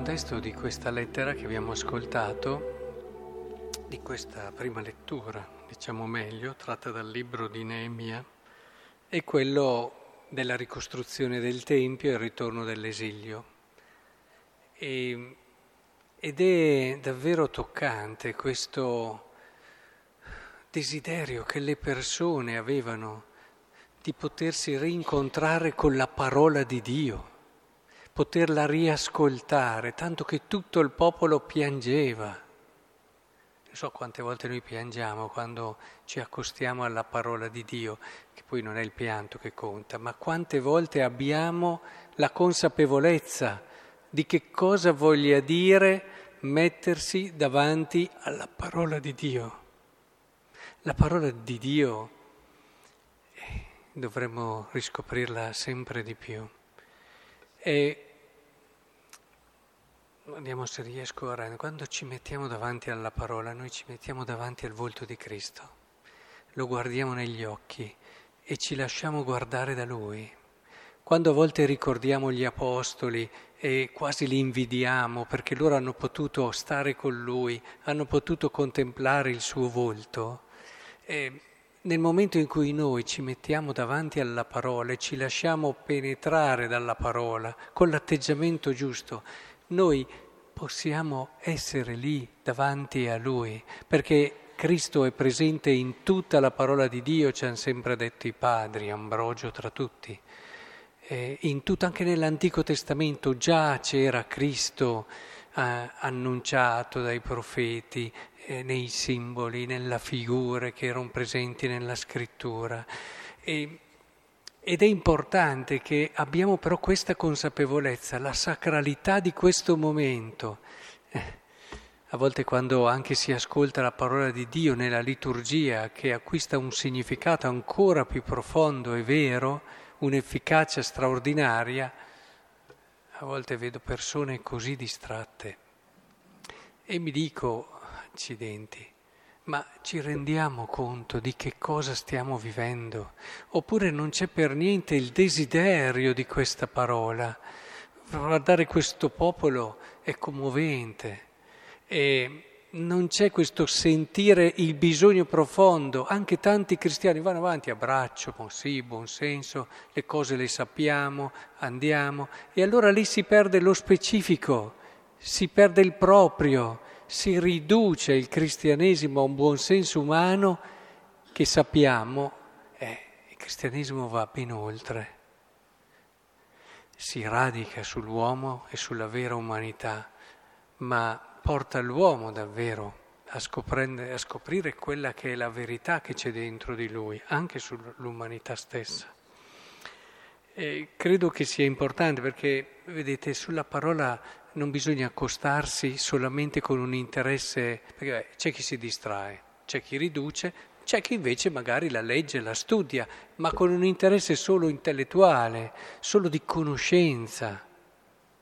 Contesto di questa lettera che abbiamo ascoltato, di questa prima lettura, diciamo meglio, tratta dal libro di Neemia, è quello della ricostruzione del Tempio e il ritorno dell'esilio. E, ed è davvero toccante questo desiderio che le persone avevano di potersi rincontrare con la parola di Dio poterla riascoltare, tanto che tutto il popolo piangeva. Non so quante volte noi piangiamo quando ci accostiamo alla parola di Dio, che poi non è il pianto che conta, ma quante volte abbiamo la consapevolezza di che cosa voglia dire mettersi davanti alla parola di Dio. La parola di Dio eh, dovremmo riscoprirla sempre di più. E andiamo se riesco a rendere, quando ci mettiamo davanti alla parola, noi ci mettiamo davanti al volto di Cristo, lo guardiamo negli occhi e ci lasciamo guardare da Lui. Quando a volte ricordiamo gli apostoli e quasi li invidiamo perché loro hanno potuto stare con Lui, hanno potuto contemplare il suo volto, e nel momento in cui noi ci mettiamo davanti alla parola e ci lasciamo penetrare dalla parola con l'atteggiamento giusto, noi possiamo essere lì davanti a Lui, perché Cristo è presente in tutta la parola di Dio, ci hanno sempre detto i padri, Ambrogio tra tutti. Eh, in tutto, anche nell'Antico Testamento già c'era Cristo eh, annunciato dai profeti, eh, nei simboli, nelle figure che erano presenti nella scrittura. E, ed è importante che abbiamo però questa consapevolezza, la sacralità di questo momento. Eh, a volte quando anche si ascolta la parola di Dio nella liturgia, che acquista un significato ancora più profondo e vero, un'efficacia straordinaria, a volte vedo persone così distratte e mi dico, accidenti, ma ci rendiamo conto di che cosa stiamo vivendo? Oppure non c'è per niente il desiderio di questa parola? Guardare questo popolo è commovente e non c'è questo sentire il bisogno profondo. Anche tanti cristiani vanno avanti a braccio, buon sì, buon senso, le cose le sappiamo, andiamo e allora lì si perde lo specifico, si perde il proprio si riduce il cristianesimo a un buon senso umano che sappiamo, eh, il cristianesimo va ben oltre, si radica sull'uomo e sulla vera umanità, ma porta l'uomo davvero a, a scoprire quella che è la verità che c'è dentro di lui, anche sull'umanità stessa. E credo che sia importante perché, vedete, sulla parola non bisogna accostarsi solamente con un interesse, perché beh, c'è chi si distrae, c'è chi riduce, c'è chi invece magari la legge, la studia, ma con un interesse solo intellettuale, solo di conoscenza.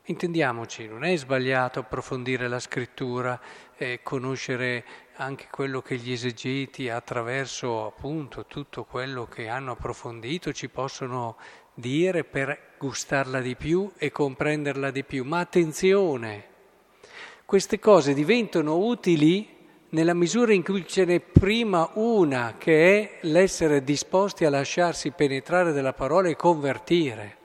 Intendiamoci, non è sbagliato approfondire la scrittura, e conoscere anche quello che gli esegeti attraverso appunto tutto quello che hanno approfondito ci possono dire per gustarla di più e comprenderla di più. Ma attenzione, queste cose diventano utili nella misura in cui ce n'è prima una, che è l'essere disposti a lasciarsi penetrare dalla parola e convertire.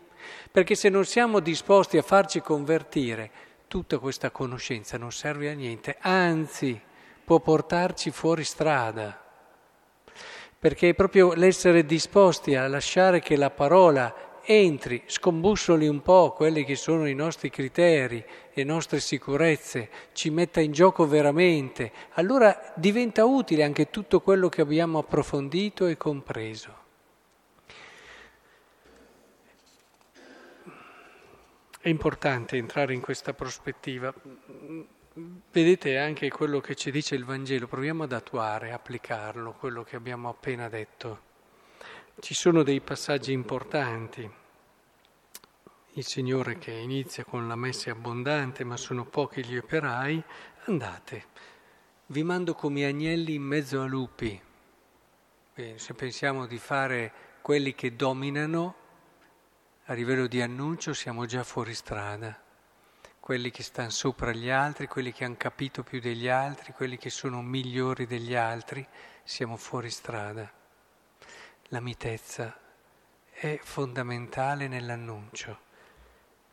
Perché se non siamo disposti a farci convertire, tutta questa conoscenza non serve a niente, anzi può portarci fuori strada perché è proprio l'essere disposti a lasciare che la parola entri, scombussoli un po' quelli che sono i nostri criteri, le nostre sicurezze, ci metta in gioco veramente, allora diventa utile anche tutto quello che abbiamo approfondito e compreso. È importante entrare in questa prospettiva. Vedete anche quello che ci dice il Vangelo, proviamo ad attuare, applicarlo, quello che abbiamo appena detto. Ci sono dei passaggi importanti. Il Signore che inizia con la messe abbondante, ma sono pochi gli operai, andate, vi mando come agnelli in mezzo a lupi. Beh, se pensiamo di fare quelli che dominano, a livello di annuncio siamo già fuori strada. quelli che stanno sopra gli altri, quelli che hanno capito più degli altri, quelli che sono migliori degli altri, siamo fuori strada. La mitezza è fondamentale nell'annuncio.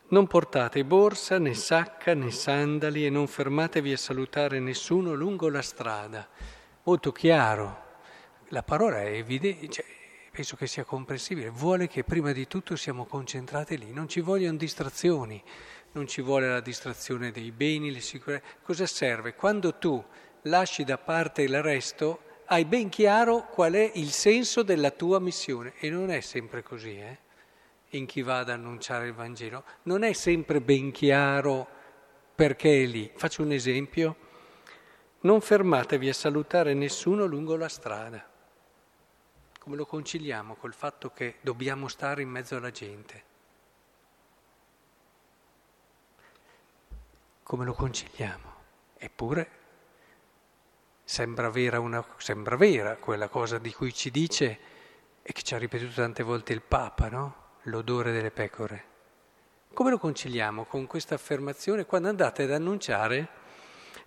Non portate borsa né sacca né sandali e non fermatevi a salutare nessuno lungo la strada. Molto chiaro, la parola è evidente, cioè, penso che sia comprensibile, vuole che prima di tutto siamo concentrati lì, non ci vogliono distrazioni, non ci vuole la distrazione dei beni, le sicurezze. Cosa serve? Quando tu lasci da parte il resto, hai ben chiaro qual è il senso della tua missione e non è sempre così, eh? in chi va ad annunciare il Vangelo, non è sempre ben chiaro perché è lì. Faccio un esempio, non fermatevi a salutare nessuno lungo la strada. Come lo conciliamo col fatto che dobbiamo stare in mezzo alla gente? Come lo conciliamo? Eppure sembra vera, una, sembra vera quella cosa di cui ci dice e che ci ha ripetuto tante volte il Papa, no? l'odore delle pecore. Come lo conciliamo con questa affermazione quando andate ad annunciare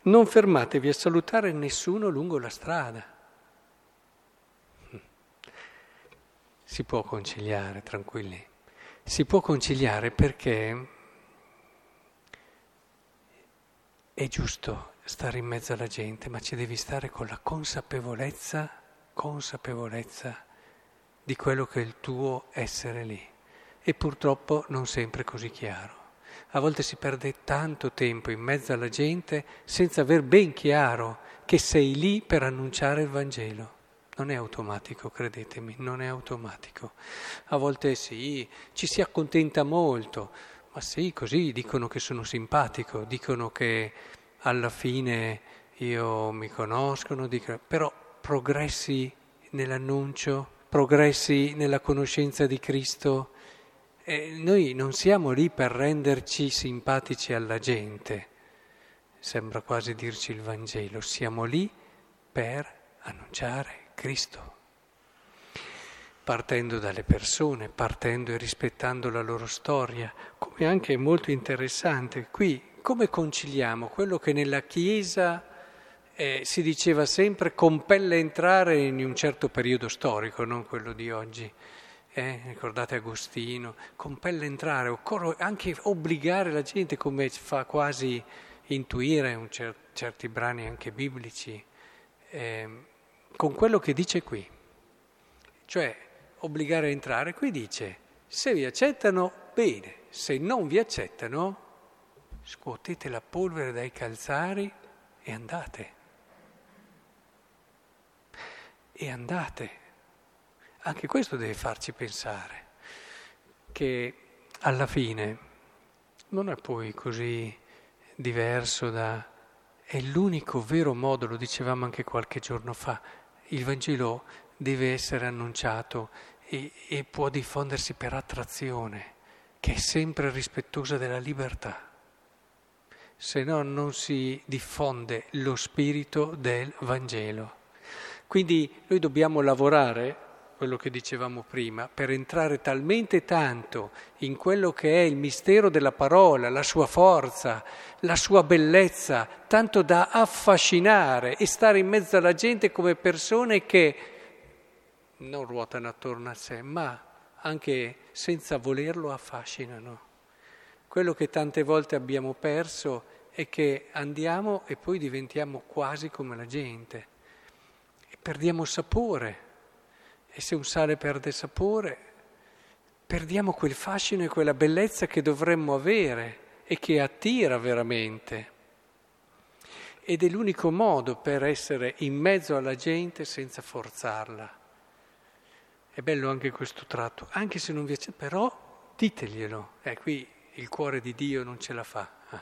non fermatevi a salutare nessuno lungo la strada? Si può conciliare, tranquilli. Si può conciliare perché è giusto stare in mezzo alla gente, ma ci devi stare con la consapevolezza, consapevolezza di quello che è il tuo essere lì e purtroppo non sempre così chiaro. A volte si perde tanto tempo in mezzo alla gente senza aver ben chiaro che sei lì per annunciare il Vangelo. Non è automatico, credetemi, non è automatico. A volte sì, ci si accontenta molto, ma sì, così dicono che sono simpatico, dicono che alla fine io mi conoscono, dicono, però progressi nell'annuncio, progressi nella conoscenza di Cristo, e noi non siamo lì per renderci simpatici alla gente, sembra quasi dirci il Vangelo, siamo lì per annunciare Cristo, partendo dalle persone, partendo e rispettando la loro storia, come anche è molto interessante qui, come conciliamo quello che nella Chiesa eh, si diceva sempre compelle entrare in un certo periodo storico, non quello di oggi eh, ricordate Agostino, compelle entrare, occorre anche obbligare la gente come fa quasi intuire cer- certi brani anche biblici, eh, con quello che dice qui. Cioè, obbligare a entrare, qui dice, se vi accettano, bene, se non vi accettano, scuotete la polvere dai calzari e andate. E andate. Anche questo deve farci pensare, che alla fine non è poi così diverso da... è l'unico vero modo, lo dicevamo anche qualche giorno fa, il Vangelo deve essere annunciato e, e può diffondersi per attrazione, che è sempre rispettosa della libertà se no non si diffonde lo spirito del Vangelo. Quindi noi dobbiamo lavorare quello che dicevamo prima, per entrare talmente tanto in quello che è il mistero della parola, la sua forza, la sua bellezza, tanto da affascinare e stare in mezzo alla gente come persone che non ruotano attorno a sé, ma anche senza volerlo affascinano. Quello che tante volte abbiamo perso è che andiamo e poi diventiamo quasi come la gente e perdiamo sapore e se un sale perde sapore, perdiamo quel fascino e quella bellezza che dovremmo avere e che attira veramente. Ed è l'unico modo per essere in mezzo alla gente senza forzarla. È bello anche questo tratto, anche se non vi accetta, però diteglielo. Eh, qui il cuore di Dio non ce la fa. Eh.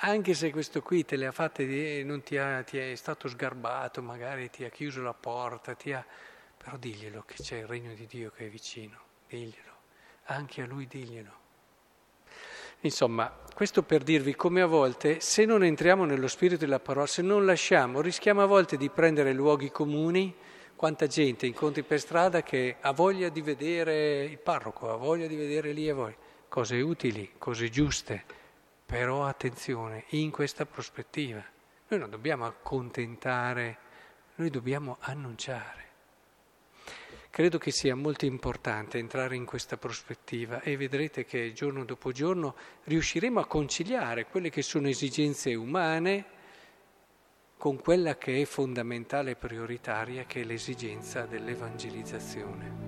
Anche se questo qui te le ha fatte, non ti, ha, ti è stato sgarbato, magari ti ha chiuso la porta, ha però diglielo che c'è il regno di Dio che è vicino, diglielo, anche a lui diglielo. Insomma, questo per dirvi come a volte, se non entriamo nello spirito della parola, se non lasciamo, rischiamo a volte di prendere luoghi comuni, quanta gente incontri per strada che ha voglia di vedere il parroco, ha voglia di vedere lì e voi, cose utili, cose giuste, Però attenzione, in questa prospettiva, noi non dobbiamo accontentare, noi dobbiamo annunciare. Credo che sia molto importante entrare in questa prospettiva e vedrete che giorno dopo giorno riusciremo a conciliare quelle che sono esigenze umane con quella che è fondamentale e prioritaria, che è l'esigenza dell'evangelizzazione.